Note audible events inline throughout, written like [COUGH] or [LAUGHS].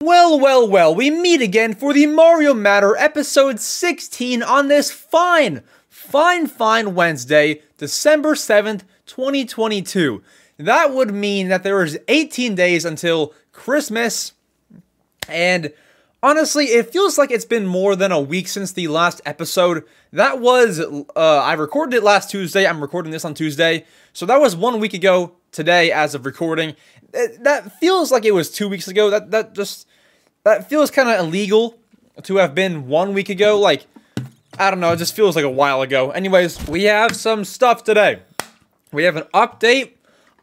Well, well, well, we meet again for the Mario Matter episode 16 on this fine, fine, fine Wednesday, December 7th, 2022. That would mean that there is 18 days until Christmas, and honestly, it feels like it's been more than a week since the last episode. That was, uh, I recorded it last Tuesday, I'm recording this on Tuesday, so that was one week ago today as of recording. That feels like it was two weeks ago. That, that just that feels kind of illegal to have been one week ago. Like, I don't know, it just feels like a while ago. Anyways, we have some stuff today. We have an update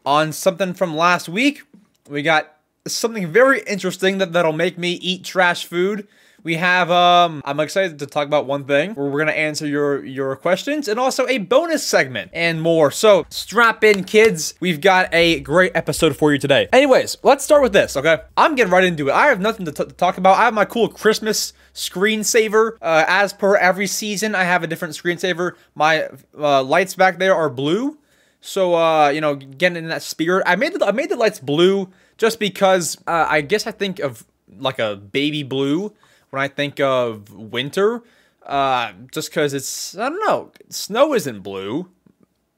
on something from last week. We got something very interesting that, that'll make me eat trash food. We have um I'm excited to talk about one thing where we're gonna answer your your questions and also a bonus segment and more. So strap in kids. We've got a great episode for you today. Anyways, let's start with this, okay? I'm getting right into it. I have nothing to, to talk about. I have my cool Christmas screensaver. Uh, as per every season, I have a different screensaver. My uh, lights back there are blue. So uh, you know, getting in that spirit. I made the I made the lights blue just because uh, I guess I think of like a baby blue when I think of winter. Uh, just because it's I don't know, snow isn't blue.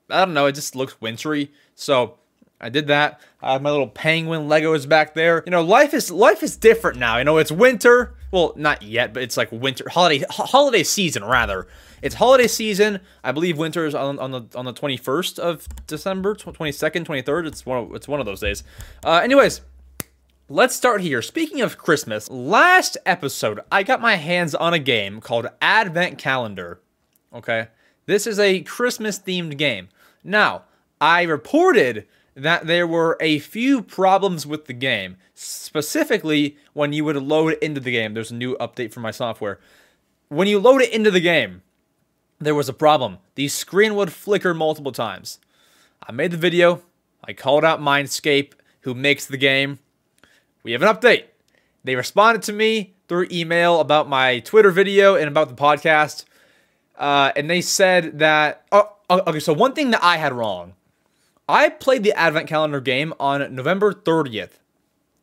I don't know, it just looks wintry. So I did that. I have my little penguin Legos back there. You know, life is life is different now. You know, it's winter. Well, not yet, but it's like winter holiday holiday season rather. It's holiday season. I believe winter is on, on the on the 21st of December, 22nd, 23rd. It's one of, it's one of those days. Uh, anyways, Let's start here. Speaking of Christmas, last episode I got my hands on a game called Advent Calendar. Okay? This is a Christmas themed game. Now, I reported that there were a few problems with the game, specifically when you would load into the game. There's a new update for my software. When you load it into the game, there was a problem. The screen would flicker multiple times. I made the video, I called out Mindscape, who makes the game we have an update. They responded to me through email about my Twitter video and about the podcast. Uh, and they said that, oh, oh, okay, so one thing that I had wrong I played the Advent Calendar game on November 30th.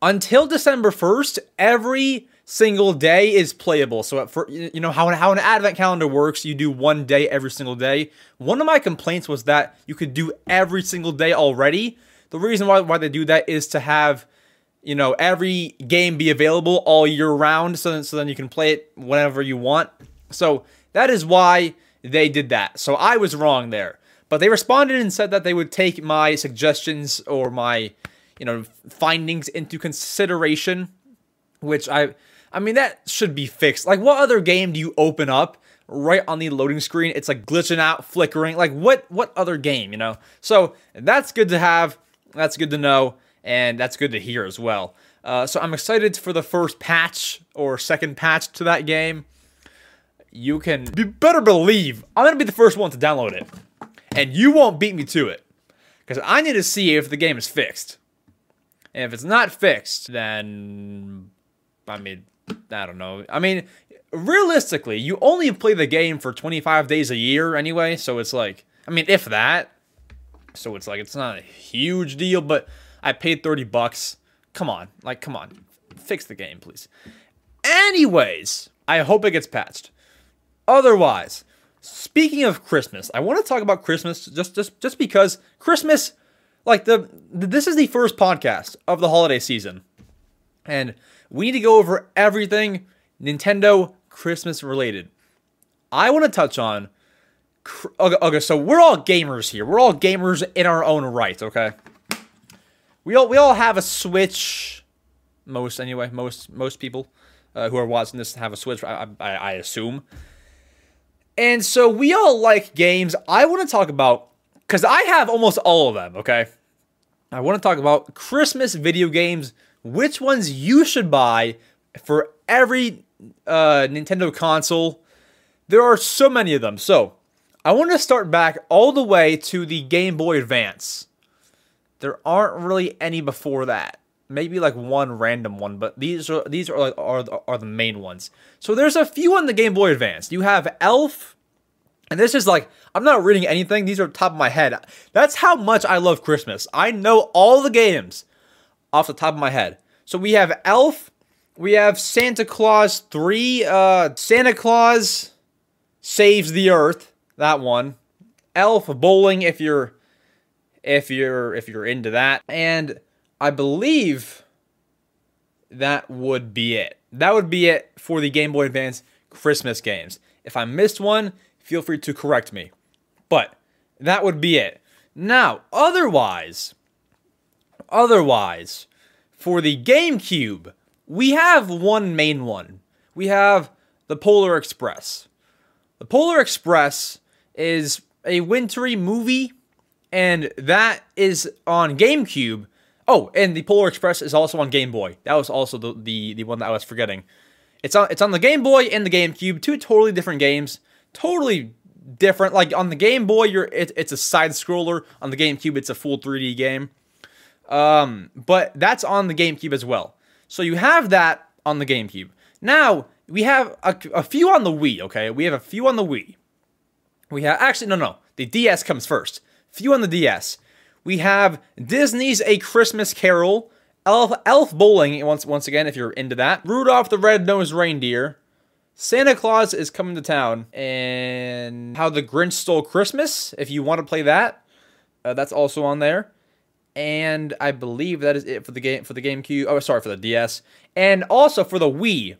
Until December 1st, every single day is playable. So, for, you know how, how an Advent Calendar works, you do one day every single day. One of my complaints was that you could do every single day already. The reason why, why they do that is to have you know, every game be available all year round so, so then you can play it whenever you want. So that is why they did that. So I was wrong there. But they responded and said that they would take my suggestions or my, you know, findings into consideration, which I I mean that should be fixed. Like what other game do you open up right on the loading screen? It's like glitching out, flickering. Like what what other game, you know? So that's good to have. That's good to know and that's good to hear as well. Uh, so I'm excited for the first patch or second patch to that game. You can you better believe I'm gonna be the first one to download it, and you won't beat me to it, because I need to see if the game is fixed. And if it's not fixed, then I mean, I don't know. I mean, realistically, you only play the game for 25 days a year anyway, so it's like, I mean, if that. So it's like it's not a huge deal, but I paid 30 bucks. Come on. Like, come on. Fix the game, please. Anyways, I hope it gets patched. Otherwise, speaking of Christmas, I want to talk about Christmas just just just because Christmas like the this is the first podcast of the holiday season. And we need to go over everything Nintendo Christmas related. I want to touch on okay, okay, so we're all gamers here. We're all gamers in our own right, okay? We all we all have a Switch. Most anyway, most most people uh, who are watching this have a Switch. I, I, I assume. And so we all like games. I want to talk about because I have almost all of them. Okay, I want to talk about Christmas video games. Which ones you should buy for every uh, Nintendo console? There are so many of them. So I want to start back all the way to the Game Boy Advance. There aren't really any before that. Maybe like one random one, but these are these are like are are the main ones. So there's a few on the Game Boy Advance. You have Elf, and this is like I'm not reading anything. These are top of my head. That's how much I love Christmas. I know all the games. off the top of my head. So we have Elf, we have Santa Claus 3, uh, Santa Claus Saves the Earth, that one. Elf Bowling if you're if you're if you're into that. And I believe that would be it. That would be it for the Game Boy Advance Christmas games. If I missed one, feel free to correct me. But that would be it. Now, otherwise, otherwise, for the GameCube, we have one main one. We have the Polar Express. The Polar Express is a wintry movie, and that is on GameCube. Oh, and the Polar Express is also on Game Boy. That was also the, the, the one that I was forgetting. It's on it's on the Game Boy and the GameCube, two totally different games, totally different. Like on the Game Boy, you're it, it's a side scroller. On the GameCube, it's a full 3D game. Um, but that's on the GameCube as well. So you have that on the GameCube. Now we have a, a few on the Wii. Okay, we have a few on the Wii. We have actually no no the DS comes first. Few on the DS. We have Disney's A Christmas Carol, Elf, Elf Bowling, once, once again, if you're into that, Rudolph the Red-Nosed Reindeer, Santa Claus is coming to town, and How the Grinch Stole Christmas, if you want to play that, uh, that's also on there. And I believe that is it for the game for the GameCube. Oh, sorry for the DS, and also for the Wii.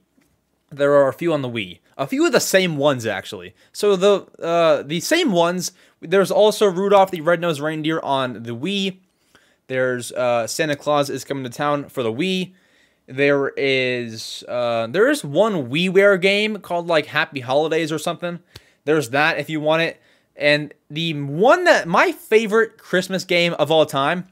There are a few on the Wii, a few of the same ones actually. So the uh, the same ones. There's also Rudolph the Red-Nosed Reindeer on the Wii. There's uh, Santa Claus is coming to town for the Wii. There is uh, there is one WiiWare game called like Happy Holidays or something. There's that if you want it. And the one that my favorite Christmas game of all time,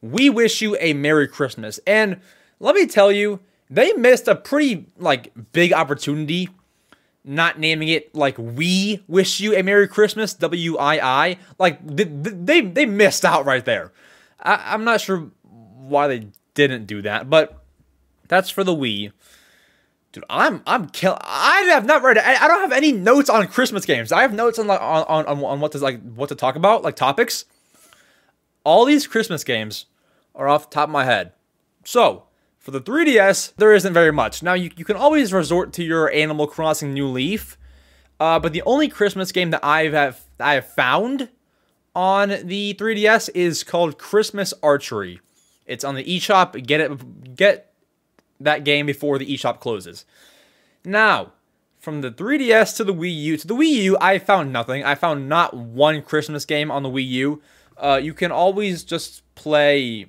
We Wish You a Merry Christmas. And let me tell you, they missed a pretty like big opportunity not naming it like we wish you a merry christmas w-i-i like they they, missed out right there. I, i'm not sure why they didn't do that but that's for the wii dude i'm i'm kill i have not read I, I don't have any notes on christmas games. I have notes on like on, on on what to like what to talk about like topics. All these christmas games are off the top of my head. So for the 3DS, there isn't very much. Now, you, you can always resort to your Animal Crossing New Leaf, uh, but the only Christmas game that I have I have found on the 3DS is called Christmas Archery. It's on the eShop. Get it, get that game before the eShop closes. Now, from the 3DS to the Wii U to the Wii U, I found nothing. I found not one Christmas game on the Wii U. Uh, you can always just play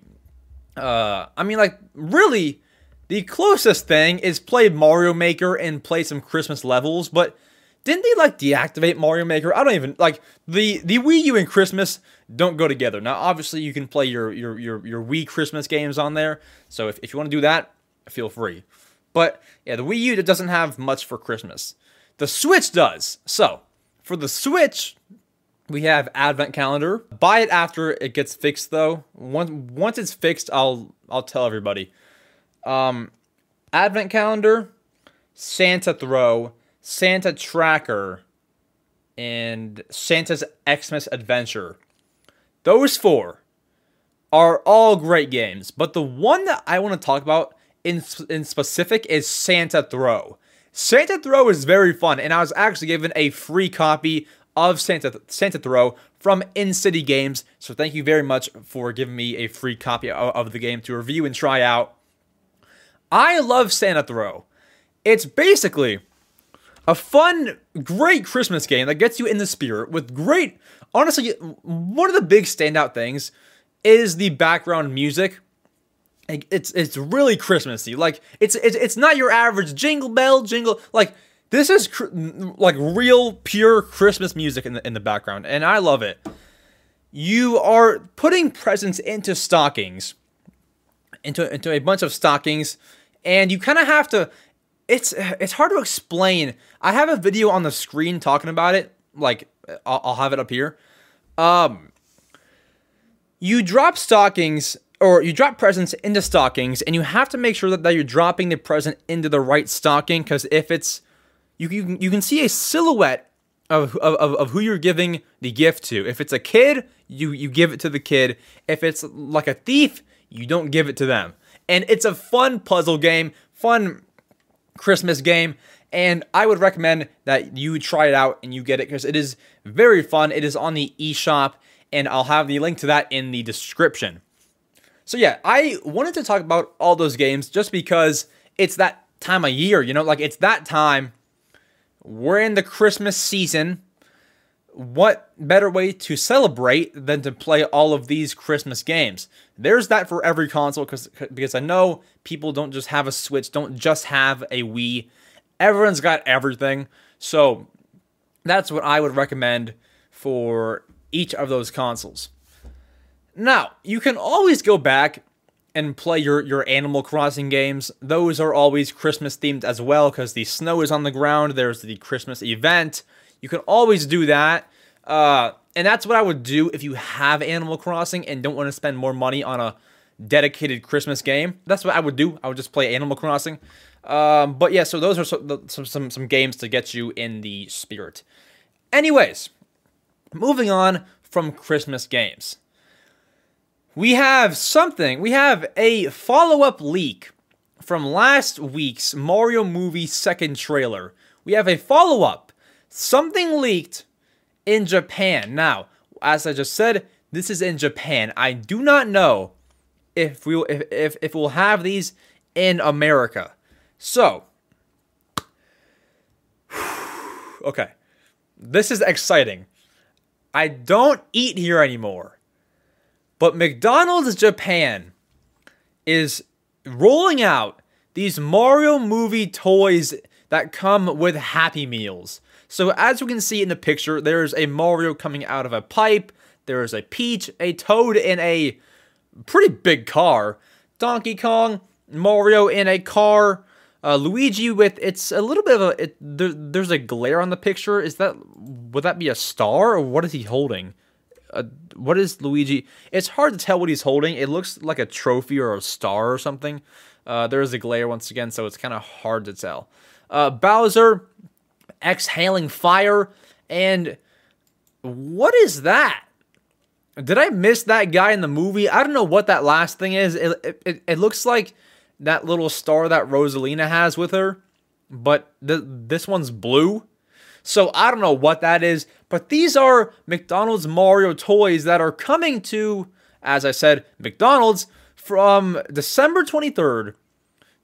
uh, I mean, like, really, the closest thing is play Mario Maker and play some Christmas levels, but didn't they like deactivate Mario Maker? I don't even like the the Wii U and Christmas don't go together. Now, obviously, you can play your your your, your Wii Christmas games on there. So if, if you want to do that, feel free. But yeah, the Wii U doesn't have much for Christmas. The Switch does. So for the Switch, we have advent calendar. Buy it after it gets fixed though. Once once it's fixed, I'll I'll tell everybody. Um advent calendar, Santa throw, Santa tracker, and Santa's Xmas adventure. Those four are all great games, but the one that I want to talk about in in specific is Santa Throw. Santa Throw is very fun, and I was actually given a free copy of Santa Santa Throw from In City Games. So thank you very much for giving me a free copy of, the game to review and try out. I love Santa Throw. It's basically a fun, great Christmas game that gets you in the spirit with great. Honestly, one of the big standout things is the background music. It's it's really Christmassy. Like it's it's it's not your average jingle bell jingle. Like this is cr- like real pure Christmas music in the in the background, and I love it. You are putting presents into stockings, into into a bunch of stockings, and you kind of have to. It's it's hard to explain. I have a video on the screen talking about it. Like I'll, I'll have it up here. Um, you drop stockings or you drop presents into stockings and you have to make sure that, that you're dropping the present into the right stocking because if it's you, you, you can see a silhouette of, of, of who you're giving the gift to. If it's a kid, you, you give it to the kid. If it's like a thief, you don't give it to them. And it's a fun puzzle game, fun Christmas game. And I would recommend that you try it out and you get it because it is very fun. It is on the eShop, and I'll have the link to that in the description. So, yeah, I wanted to talk about all those games just because it's that time of year, you know, like it's that time. We're in the Christmas season what better way to celebrate than to play all of these Christmas games? There's that for every console because because I know people don't just have a Switch, don't just have a Wii. Everyone's got everything. So that's what I would recommend for each of those consoles. Now, you can always go back and play your, your Animal Crossing games. Those are always Christmas themed as well because the snow is on the ground. There's the Christmas event. You can always do that. Uh, and that's what I would do if you have Animal Crossing and don't want to spend more money on a dedicated Christmas game. That's what I would do. I would just play Animal Crossing. Um, but yeah, so those are some, some, some, some games to get you in the spirit. Anyways, moving on from Christmas games. We have something. We have a follow up leak from last week's Mario movie second trailer. We have a follow up something leaked in Japan. Now, as I just said, this is in Japan. I do not know if we if, if, if we'll have these in America. So, [SIGHS] okay, this is exciting. I don't eat here anymore, but McDonald's Japan is rolling out these Mario movie toys that come with Happy Meals. So as we can see in the picture, there's a Mario coming out of a pipe, there is a Peach, a Toad in a pretty big car, Donkey Kong, Mario in a car, uh, Luigi with it's a little bit of a it, there, there's a glare on the picture. Is that would that be a star or what is he holding? Uh, what is Luigi? It's hard to tell what he's holding. It looks like a trophy or a star or something. Uh, there is a glare once again, so it's kind of hard to tell. Uh, Bowser exhaling fire. And what is that? Did I miss that guy in the movie? I don't know what that last thing is. It, it, it looks like that little star that Rosalina has with her, but th- this one's blue. So I don't know what that is, but these are McDonald's Mario toys that are coming to, as I said, McDonald's from December 23rd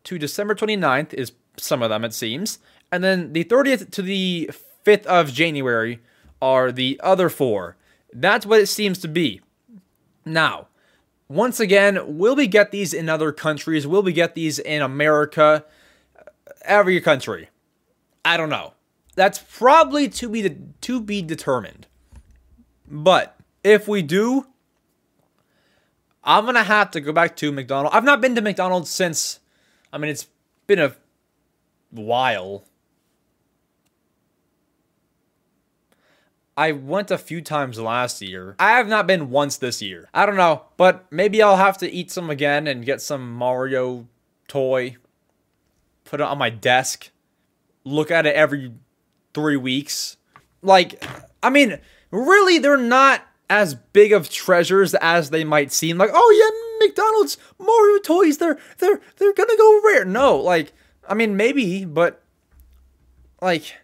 to December 29th, is some of them, it seems. And then the 30th to the 5th of January are the other four. That's what it seems to be. Now, once again, will we get these in other countries? Will we get these in America? Every country. I don't know. That's probably to be de- to be determined. But if we do, I'm gonna have to go back to McDonald's. I've not been to McDonald's since. I mean, it's been a while. I went a few times last year. I have not been once this year. I don't know, but maybe I'll have to eat some again and get some Mario toy, put it on my desk, look at it every three weeks. Like, I mean, really, they're not as big of treasures as they might seem. Like, oh yeah, McDonald's Mario toys, they're they're they're gonna go rare. No, like, I mean, maybe, but like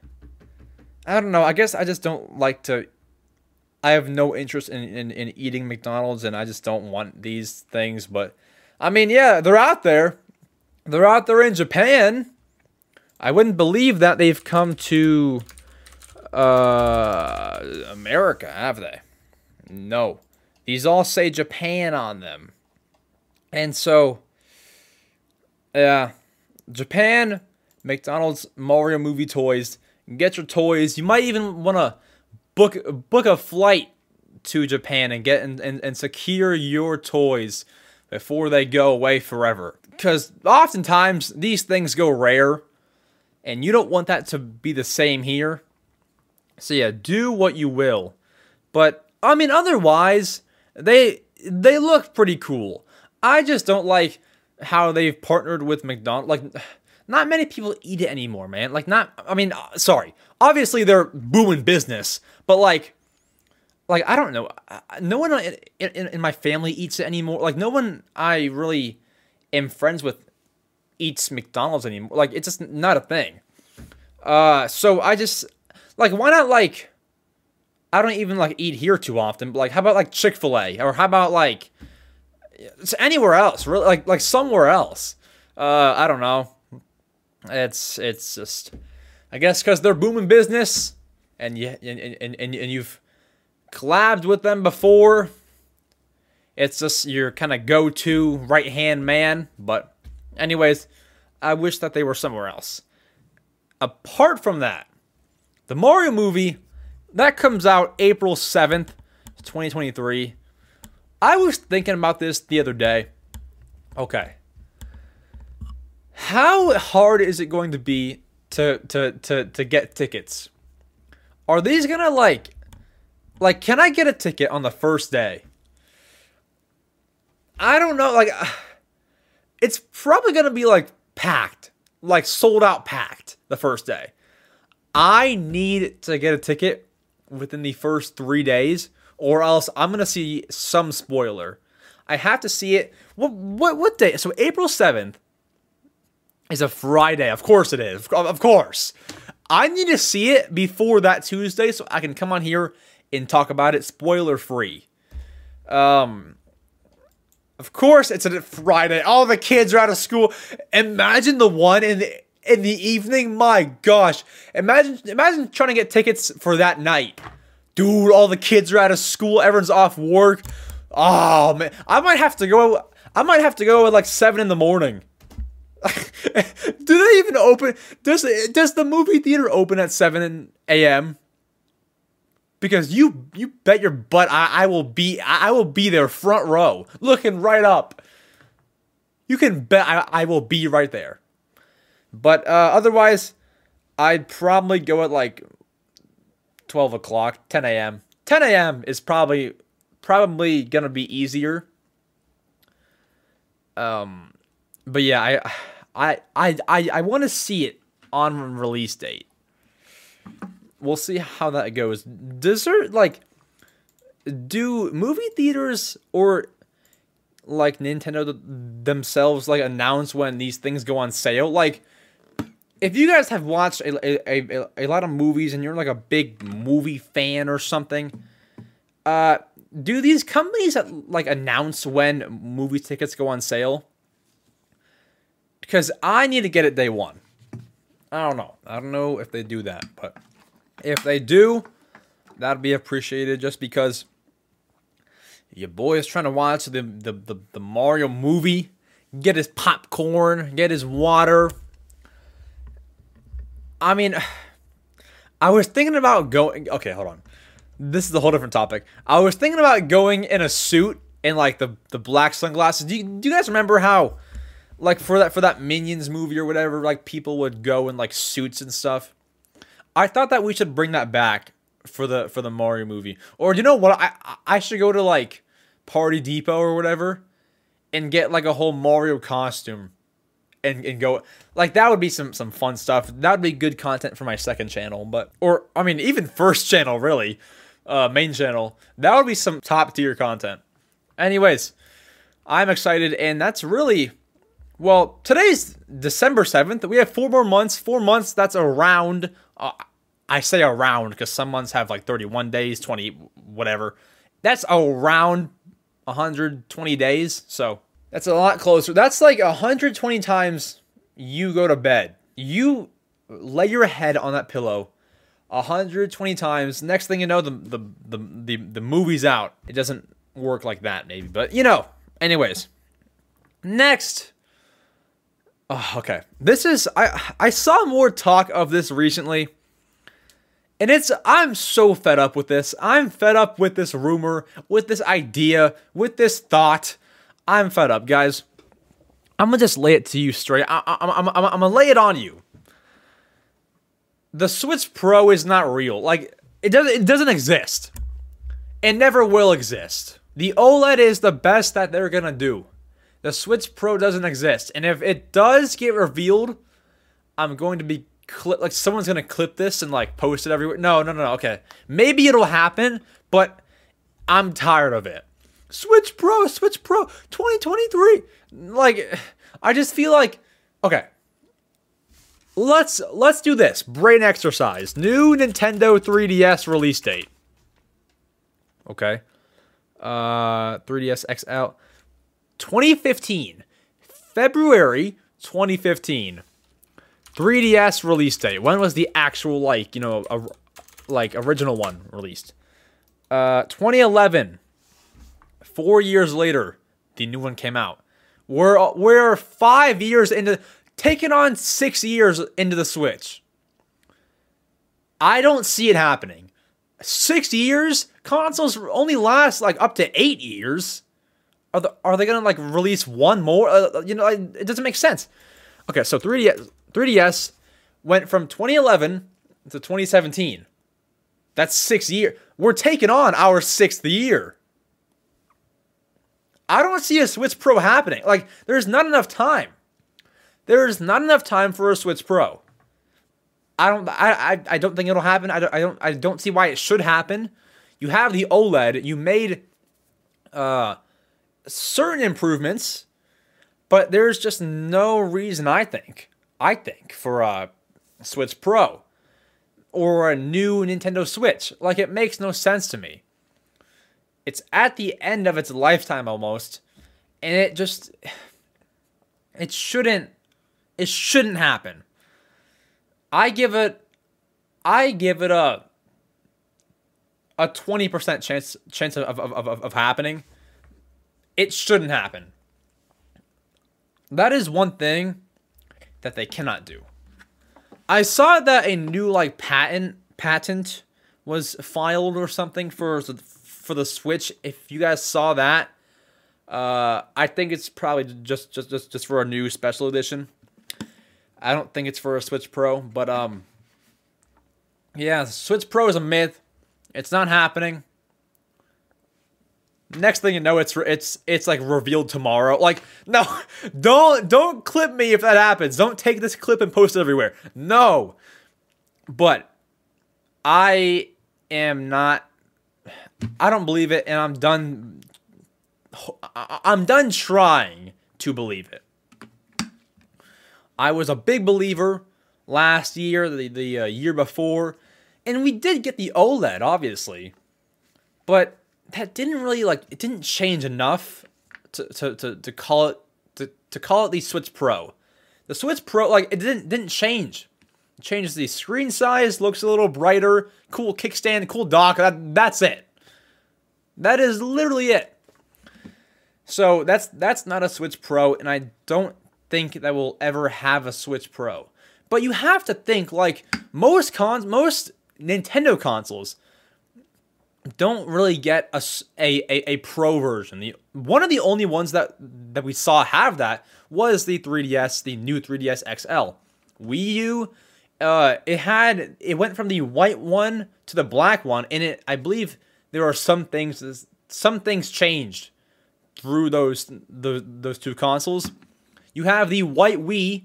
I don't know. I guess I just don't like to. I have no interest in, in, in eating McDonald's, and I just don't want these things. But I mean, yeah, they're out there. They're out there in Japan. I wouldn't believe that they've come to uh, America, have they? No. These all say Japan on them. And so, yeah, Japan, McDonald's Mario movie toys get your toys. You might even want to book book a flight to Japan and get and, and, and secure your toys before they go away forever. Because oftentimes these things go rare, and you don't want that to be the same here. So yeah, do what you will. But I mean otherwise, they they look pretty cool. I just don't like how they've partnered with McDonald's. Like not many people eat it anymore, man. Like, not, I mean, uh, sorry. Obviously, they're booming business, but like, like I don't know. No one in, in, in my family eats it anymore. Like, no one I really am friends with eats McDonald's anymore. Like it's just not a thing. Uh, so I just like why not like I don't even like eat here too often. But like how about like Chick Fil A or how about like it's anywhere else? Really like like somewhere else. Uh, I don't know. It's it's just I guess because they're booming business and you and, and, and, and you've collabed with them before. It's just your kind of go-to right-hand man. But anyways, I wish that they were somewhere else. Apart from that, the Mario movie that comes out April 7th, 2023. I was thinking about this the other day. Okay. How hard is it going to be to to to to get tickets? Are these going to like like can I get a ticket on the first day? I don't know like it's probably going to be like packed, like sold out packed the first day. I need to get a ticket within the first 3 days or else I'm going to see some spoiler. I have to see it. What what what day? So April 7th is a Friday. Of course it is. Of course. I need to see it before that Tuesday so I can come on here and talk about it spoiler free. Um of course it's a Friday. All the kids are out of school. Imagine the one in the in the evening. My gosh. Imagine imagine trying to get tickets for that night. Dude, all the kids are out of school, everyone's off work. Oh man. I might have to go I might have to go at like seven in the morning. [LAUGHS] Do they even open? Does does the movie theater open at seven a.m.? Because you you bet your butt I, I will be I will be there front row looking right up. You can bet I, I will be right there. But uh, otherwise, I'd probably go at like twelve o'clock, ten a.m. Ten a.m. is probably probably gonna be easier. Um, but yeah, I I I I, I want to see it on release date. We'll see how that goes. Does there like do movie theaters or like Nintendo themselves like announce when these things go on sale? Like if you guys have watched a, a, a, a lot of movies and you're like a big movie fan or something, uh do these companies like announce when movie tickets go on sale? because I need to get it day one. I don't know. I don't know if they do that, but if they do, that'd be appreciated just because your boy is trying to watch the, the, the, the Mario movie, get his popcorn, get his water. I mean, I was thinking about going. Okay, hold on. This is a whole different topic. I was thinking about going in a suit and like the the black sunglasses. Do you, do you guys remember how like for that for that Minions movie or whatever, like people would go in like suits and stuff. I thought that we should bring that back for the for the Mario movie. Or you know what? I I should go to like Party Depot or whatever and get like a whole Mario costume and, and go like that would be some some fun stuff. That would be good content for my second channel, but or I mean even first channel really, uh main channel. That would be some top tier content. Anyways, I'm excited and that's really well, today's December 7th. We have four more months. Four months, that's around, uh, I say around because some months have like 31 days, 20, whatever. That's around 120 days. So that's a lot closer. That's like 120 times you go to bed. You lay your head on that pillow 120 times. Next thing you know, the, the, the, the, the movie's out. It doesn't work like that, maybe. But, you know, anyways. Next Oh, okay. This is I I saw more talk of this recently. And it's I'm so fed up with this. I'm fed up with this rumor, with this idea, with this thought. I'm fed up, guys. I'm gonna just lay it to you straight. I, I, I'm, I'm, I'm, gonna lay it on you. The Switch Pro is not real. Like it doesn't it doesn't exist. It never will exist. The OLED is the best that they're gonna do. The Switch Pro doesn't exist. And if it does get revealed, I'm going to be like someone's gonna clip this and like post it everywhere. No, no, no, no. Okay, maybe it'll happen, but I'm tired of it. Switch Pro, Switch Pro, 2023. Like, I just feel like okay. Let's let's do this. Brain exercise. New Nintendo 3DS release date. Okay. Uh 3DS XL 2015. February 2015. 3DS release date. When was the actual like, you know, a, like original one released? Uh 2011. 4 years later, the new one came out. We're we're 5 years into taking on 6 years into the Switch. I don't see it happening. 6 years? Consoles only last like up to 8 years. Are, the, are they gonna like release one more? Uh, you know, it doesn't make sense. Okay, so 3DS 3DS went from 2011 to 2017. That's six years. We're taking on our sixth year. I don't see a Switch Pro happening. Like, there's not enough time. There's not enough time for a Switch Pro. I don't. I. I, I don't think it'll happen. I don't. I don't. I don't see why it should happen. You have the OLED. You made uh, certain improvements, but there's just no reason. I think I think, for a Switch Pro or a new Nintendo Switch. Like, it makes no sense to me. It's at the end of its lifetime almost, and it just. It shouldn't. It shouldn't happen. I give it. I give it a. A twenty percent chance chance of, of, of, of happening. It shouldn't happen. That is one thing that they cannot do. I saw that a new like patent patent was filed or something for for the Switch. If you guys saw that, uh, I think it's probably just just just just for a new special edition. I don't think it's for a Switch Pro, but um, yeah, Switch Pro is a myth. It's not happening next thing you know it's it's it's like revealed tomorrow. Like no [LAUGHS] don't don't clip me if that happens. Don't take this clip and post it everywhere. No. But i am not i don't believe it and i'm done i'm done trying to believe it. I was a big believer last year the, the uh, year before and we did get the oled obviously. But that didn't really like it didn't change enough to to, to, to call it to, to call it the Switch Pro. The Switch Pro like it didn't didn't change. It changes the screen size, looks a little brighter, cool kickstand, cool dock. That that's it. That is literally it. So that's that's not a Switch Pro, and I don't think that we'll ever have a Switch Pro. But you have to think like most cons, most Nintendo consoles don't really get a, a, a, a, pro version. The, one of the only ones that, that we saw have that was the 3DS, the new 3DS XL. Wii U, uh, it had it went from the white one to the black one, and it I believe there are some things some things changed through those the, those two consoles. You have the white Wii,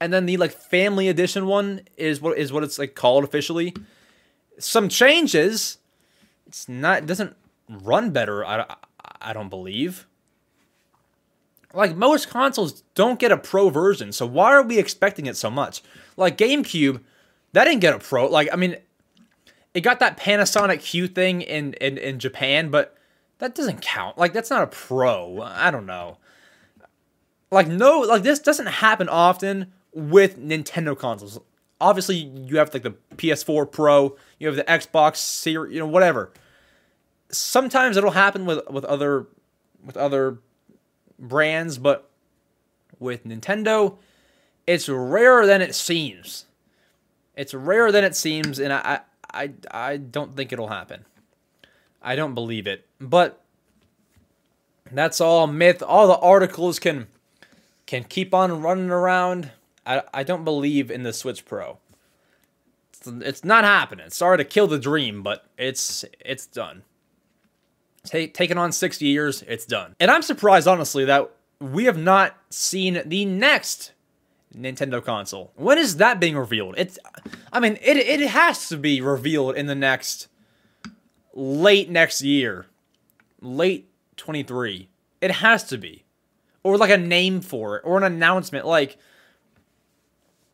and then the like family edition one is what is what it's like called officially. Some changes it's not it doesn't run better. I, I don't believe. Like most consoles don't get a pro version, so why are we expecting it so much? Like GameCube, that didn't get a pro. Like I mean, it got that Panasonic Q thing in in, in Japan, but that doesn't count. Like that's not a pro. I don't know. Like no, like this doesn't happen often with Nintendo consoles. Obviously, you have like the PS4 Pro, you have the Xbox Series, you know, whatever sometimes it'll happen with with other with other brands, but with Nintendo, it's rarer than it seems. It's rarer than it seems, and I I I don't think it'll happen. I don't believe it. But that's all myth. All the articles can can keep on running around. I, I don't believe in the Switch Pro. It's, it's not happening. Sorry to kill the dream, but it's it's done take, taken on six years, it's done. And I'm surprised, honestly, that we have not seen the next Nintendo console. When is that being revealed? It's, I mean, it, it has to be revealed in the next, late next year. Late 23. It has to be. or like a name for it or an announcement like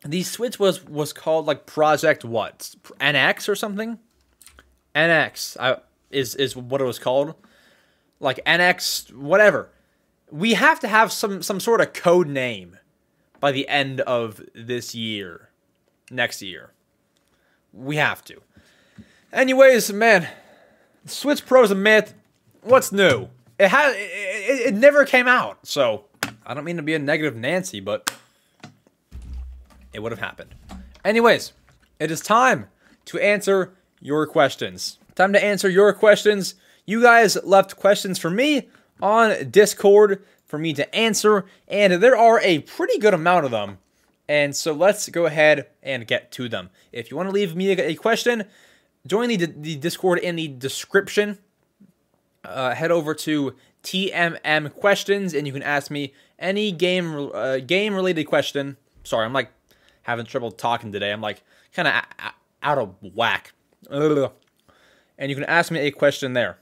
the Switch was was called like Project what NX or something. NX I, is is what it was called, like NX whatever. We have to have some some sort of code name by the end of this year, next year. We have to. Anyways, man, Switch Pro's a myth. What's new? It has it, it, it never came out, so I don't mean to be a negative Nancy, but it would have happened. Anyways, it is time to answer your questions. Time to answer your questions. You guys left questions for me on Discord for me to answer, and there are a pretty good amount of them. And so let's go ahead and get to them. If you want to leave me a, question, join the, the Discord in the description. Uh, head over to TMM questions, and you can ask me any game uh, game related question. Sorry, I'm like having trouble talking today. I'm like kind of out of whack. And you can ask me a question there.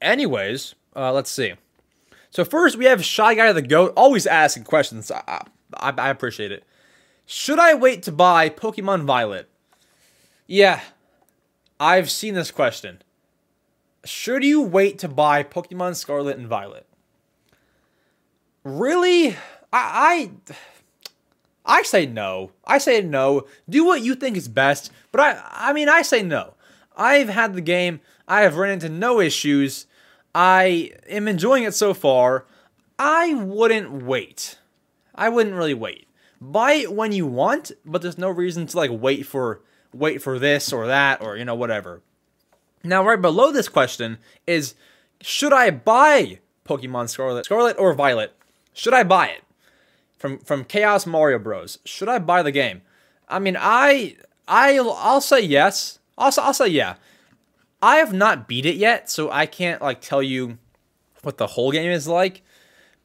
Anyways, uh, let's see. So first we have Shy Guy of the Goat, always asking questions. I, I, I appreciate it. Should I wait to buy Pokemon Violet? Yeah, I've seen this question. Should you wait to buy Pokemon Scarlet and Violet? Really? I, I I say no. I say no. Do what you think is best. But I I mean I say no. I've had the game. I have run into no issues. I am enjoying it so far. I wouldn't wait. I wouldn't really wait. Buy it when you want, but there's no reason to like wait for wait for this or that or you know whatever. Now right below this question is should I buy Pokemon Scarlet, Scarlet or Violet? Should I buy it? From from Chaos Mario Bros. Should I buy the game? I mean, I I I'll say yes. I'll I'll say yeah. I have not beat it yet, so I can't like tell you what the whole game is like.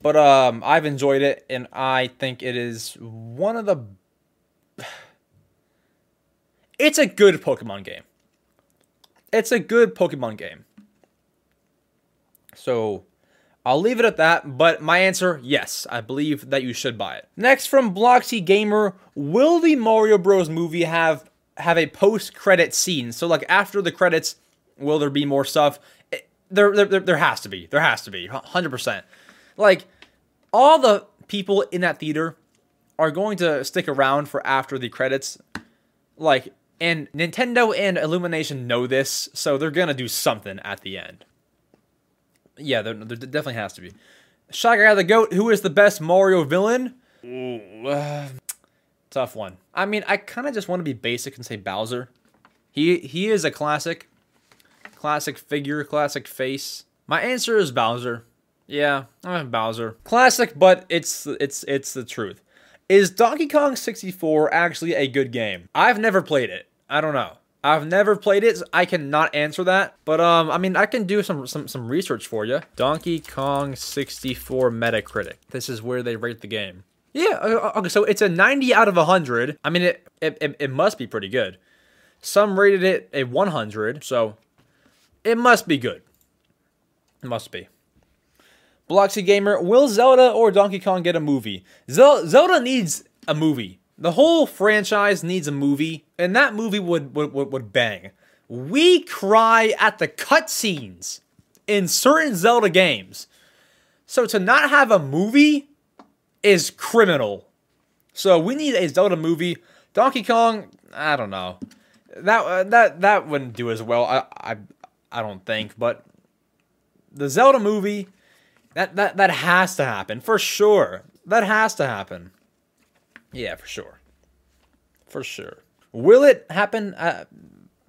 But um, I've enjoyed it, and I think it is one of the. [SIGHS] It's a good Pokemon game. It's a good Pokemon game. So I'll leave it at that, but my answer, yes, I believe that you should buy it. Next from Bloxy Gamer, will the Mario Bros movie have have a post-credit scene? So like after the credits, will there be more stuff? Eh, it, there, there, there has to be. There has to be. 100%. Like all the people in that theater are going to stick around for after the credits. Like and Nintendo and Illumination know this, so they're to do something at the end. Yeah, there, there definitely has to be. Shy Guy the Goat, who is the best Mario villain? Ooh, uh, tough one. I mean, I kind of just want to be basic and say Bowser. He he is a classic, classic figure, classic face. My answer is Bowser. Yeah, I'm Bowser. Classic, but it's it's it's the truth. Is Donkey Kong 64 actually a good game? I've never played it. I don't know. I've never played it. So I cannot answer that. But um, I mean, I can do some some some research for you. Donkey Kong 64 Metacritic. This is where they rate the game. Yeah. Okay. So it's a 90 out of 100. I mean, it it it, must be pretty good. Some rated it a 100. So it must be good. It must be. Bloxy Gamer, will Zelda or Donkey Kong get a movie? Zelda needs a movie. The whole franchise needs a movie, and that movie would would, would, bang. We cry at the cutscenes in certain Zelda games. So to not have a movie is criminal. So we need a Zelda movie. Donkey Kong, I don't know. That uh, that that wouldn't do as well. I I I don't think, but the Zelda movie that that that has to happen for sure. That has to happen. Yeah, for sure. For sure. Will it happen? I,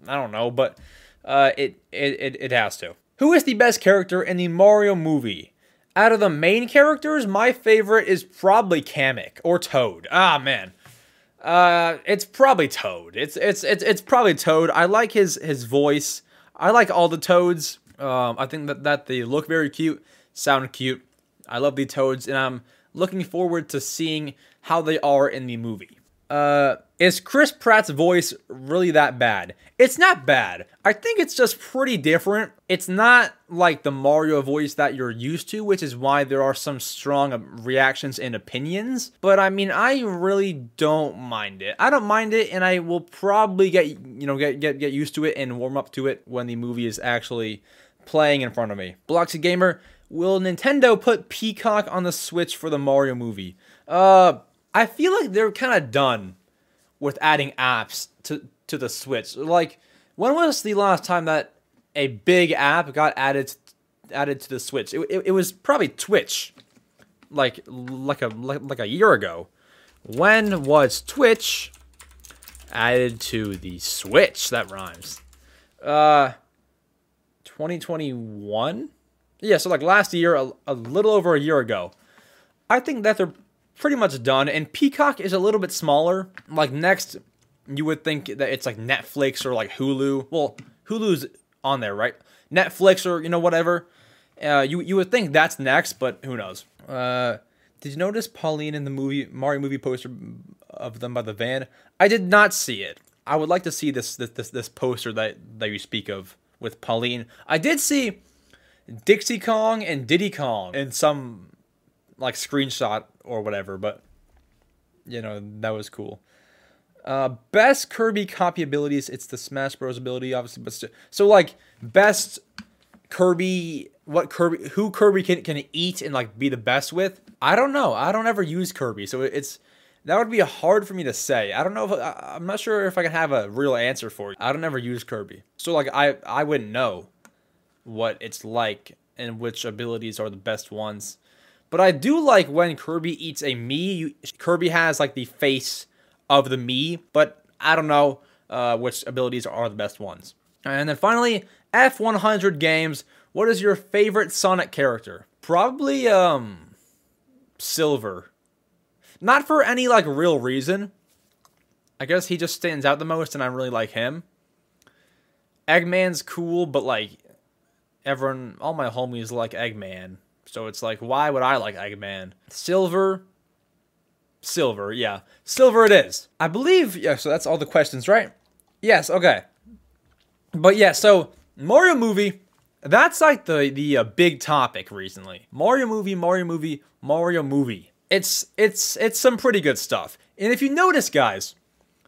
I don't know, but uh, it, it, it has to. Who is the best character in the Mario movie? Out of the main characters, my favorite is probably Kamek or Toad. Ah, man. Uh, it's probably Toad. It's it's it's it's probably Toad. I like his his voice. I like all the Toads. Um, I think that that they look very cute, sound cute. I love the Toads, and I'm looking forward to seeing how they are in the movie. Uh, is Chris Pratt's voice really that bad? It's not bad. I think it's just pretty different. It's not like the Mario voice that you're used to, which is why there are some strong reactions and opinions. But I mean, I really don't mind it. I don't mind it, and I will probably get you know get get get used to it and warm up to it when the movie is actually playing in front of me. Bloxy Gamer, will Nintendo put Peacock on the Switch for the Mario movie? Uh I feel like they're kind of done with adding apps to to the Switch. Like, when was the last time that a big app got added added to the Switch? It, it, it was probably Twitch, like like a like, like a year ago. When was Twitch added to the Switch? That rhymes. Uh, 2021. Yeah, so like last year, a, a little over a year ago. I think that they're pretty much done. And Peacock is a little bit smaller. Like next, you would think that it's like Netflix or like Hulu. Well, Hulu's on there, right? Netflix or you know whatever. Uh, you you would think that's next, but who knows? Uh, did you notice Pauline in the movie Mario movie poster of them by the van? I did not see it. I would like to see this this this, this poster that that you speak of with Pauline. I did see Dixie Kong and Diddy Kong in some like screenshot or whatever, but you know, that was cool. Uh, best Kirby copy abilities, it's the Smash Bros ability, obviously, but so like best Kirby, what Kirby, who Kirby can can eat and like be the best with. I don't know. I don't ever use Kirby, so it's that would be hard for me to say. I don't know if I, I'm not sure if I can have a real answer for you. I don't ever use Kirby, so like I I wouldn't know what it's like and which abilities are the best ones. But I do like when Kirby eats a. You, Kirby has like the face of the Mii, but I don't know uh, which abilities are the best ones. And then finally, F100 games. What is your favorite Sonic character? Probably um Silver. Not for any like real reason. I guess he just stands out the most and I really like him. Eggman's cool, but like everyone all my homies like Eggman. So it's like, why would I like Eggman? Silver. Silver, yeah. Silver it is. I believe, yeah, so that's all the questions, right? Yes, okay. But yeah, so Mario movie, that's like the the uh, big topic recently. Mario movie, Mario movie, Mario movie. It's it's it's some pretty good stuff. And if you notice, guys,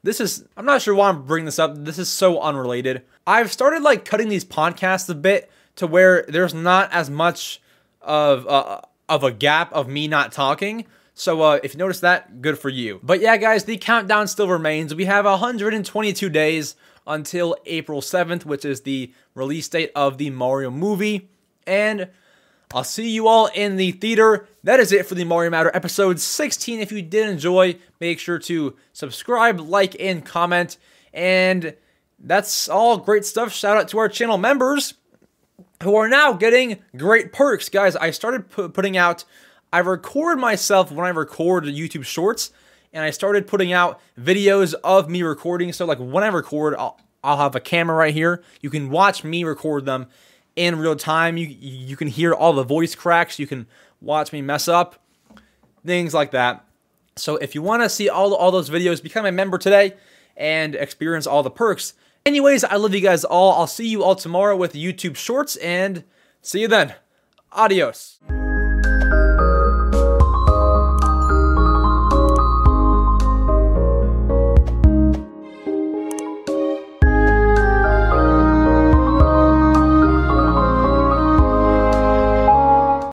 this is I'm not sure why I'm bringing this up. This is so unrelated. I've started like cutting these podcasts a bit to where there's not as much of uh, of a gap of me not talking. So uh, if you notice that, good for you. But yeah, guys, the countdown still remains. We have 122 days until April 7th, which is the release date of the Mario movie. And I'll see you all in the theater. That is it for the Mario Matter episode 16. If you did enjoy, make sure to subscribe, like, and comment. And that's all great stuff. Shout out to our channel members who are now getting great perks. Guys, I started pu- putting out, I record myself when I record YouTube shorts, and I started putting out videos of me recording. So, like, when I record, I'll, I'll have a camera right here. You can watch me record them in real time. You, you can hear all the voice cracks. You can watch me mess up, things like that. So, if you want to see all, all those videos, become a member today and experience all the perks. Anyways, I love you guys all. I'll see you all tomorrow with YouTube Shorts and see you then. Adios.